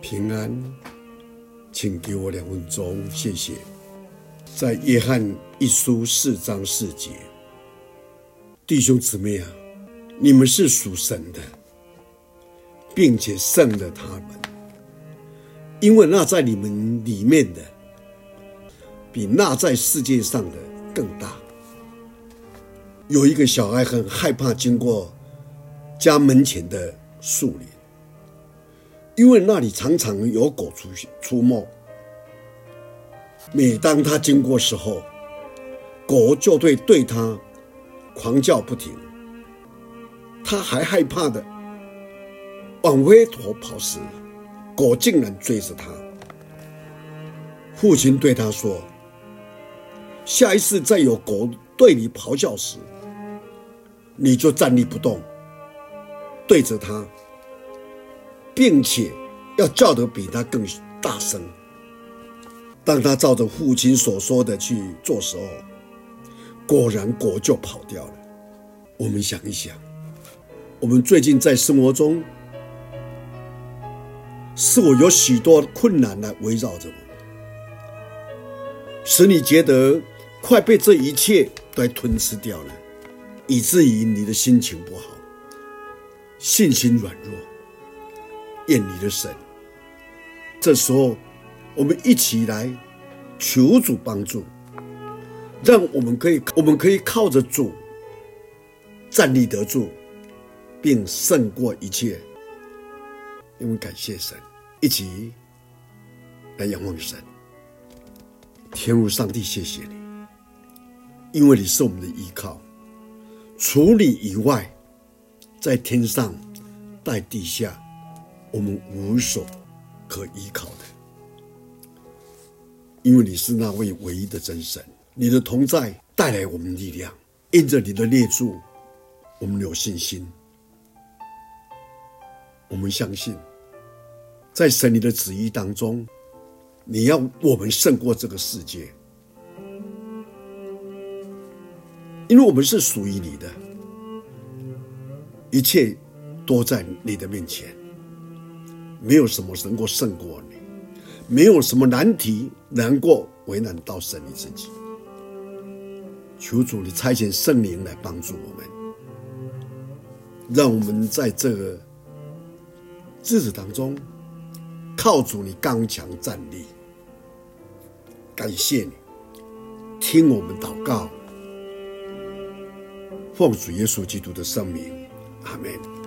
平安，请给我两分钟，谢谢。在约翰一书四章四节，弟兄姊妹啊，你们是属神的，并且胜了他们，因为那在你们里面的，比那在世界上的更大。有一个小孩很害怕经过家门前的树林，因为那里常常有狗出出没。每当他经过时候，狗就会对他狂叫不停。他还害怕的往回头跑时，狗竟然追着他。父亲对他说：“下一次再有狗对你咆哮时，”你就站立不动，对着它，并且要叫得比他更大声。当他照着父亲所说的去做时候，果然果就跑掉了。我们想一想，我们最近在生活中，是否有许多困难来围绕着我，使你觉得快被这一切都吞噬掉了？以至于你的心情不好，信心软弱，厌你的神。这时候，我们一起来求主帮助，让我们可以，我们可以靠着主站立得住，并胜过一切。因为感谢神，一起来仰望神。天父上帝，谢谢你，因为你是我们的依靠。除你以外，在天上、在地下，我们无所可依靠的，因为你是那位唯一的真神。你的同在带来我们力量，因着你的列柱，我们有信心。我们相信，在神你的旨意当中，你要我们胜过这个世界。因为我们是属于你的，一切都在你的面前，没有什么能够胜过你，没有什么难题能够为难到神你自己。求主你差遣圣灵来帮助我们，让我们在这个日子当中靠主你刚强站立。感谢你，听我们祷告。奉主耶稣基督的圣名，阿门。